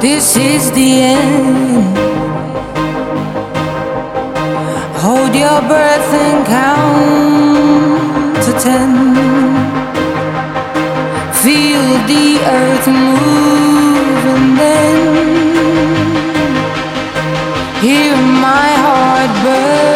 This is the end. Your breath and count to ten. Feel the earth move and then hear my heart burst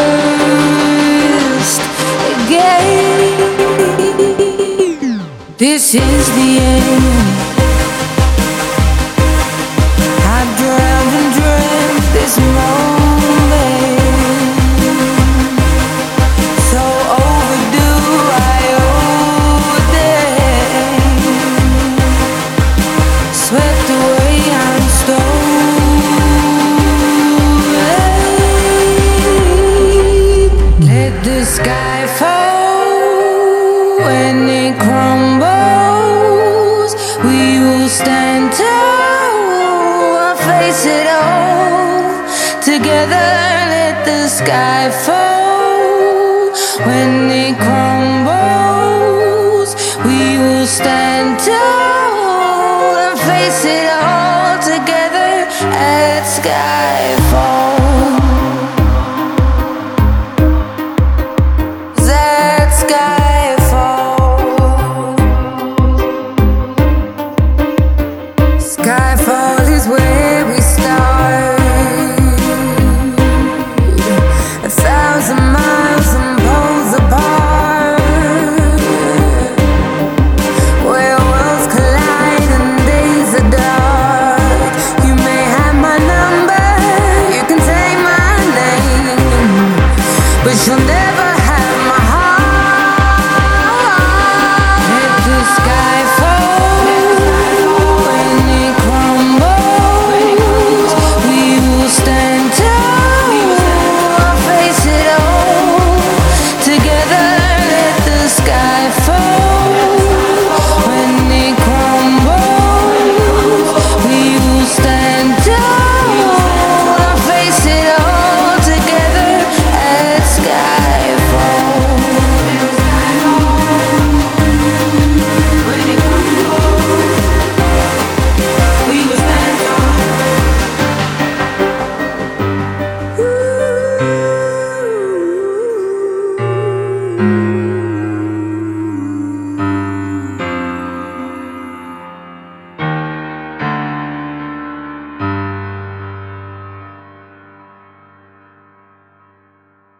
sky fall when it crumbles. We will stand tall and face it all together. Let the sky fall when it crumbles. We will stand tall and face it all together. Number, you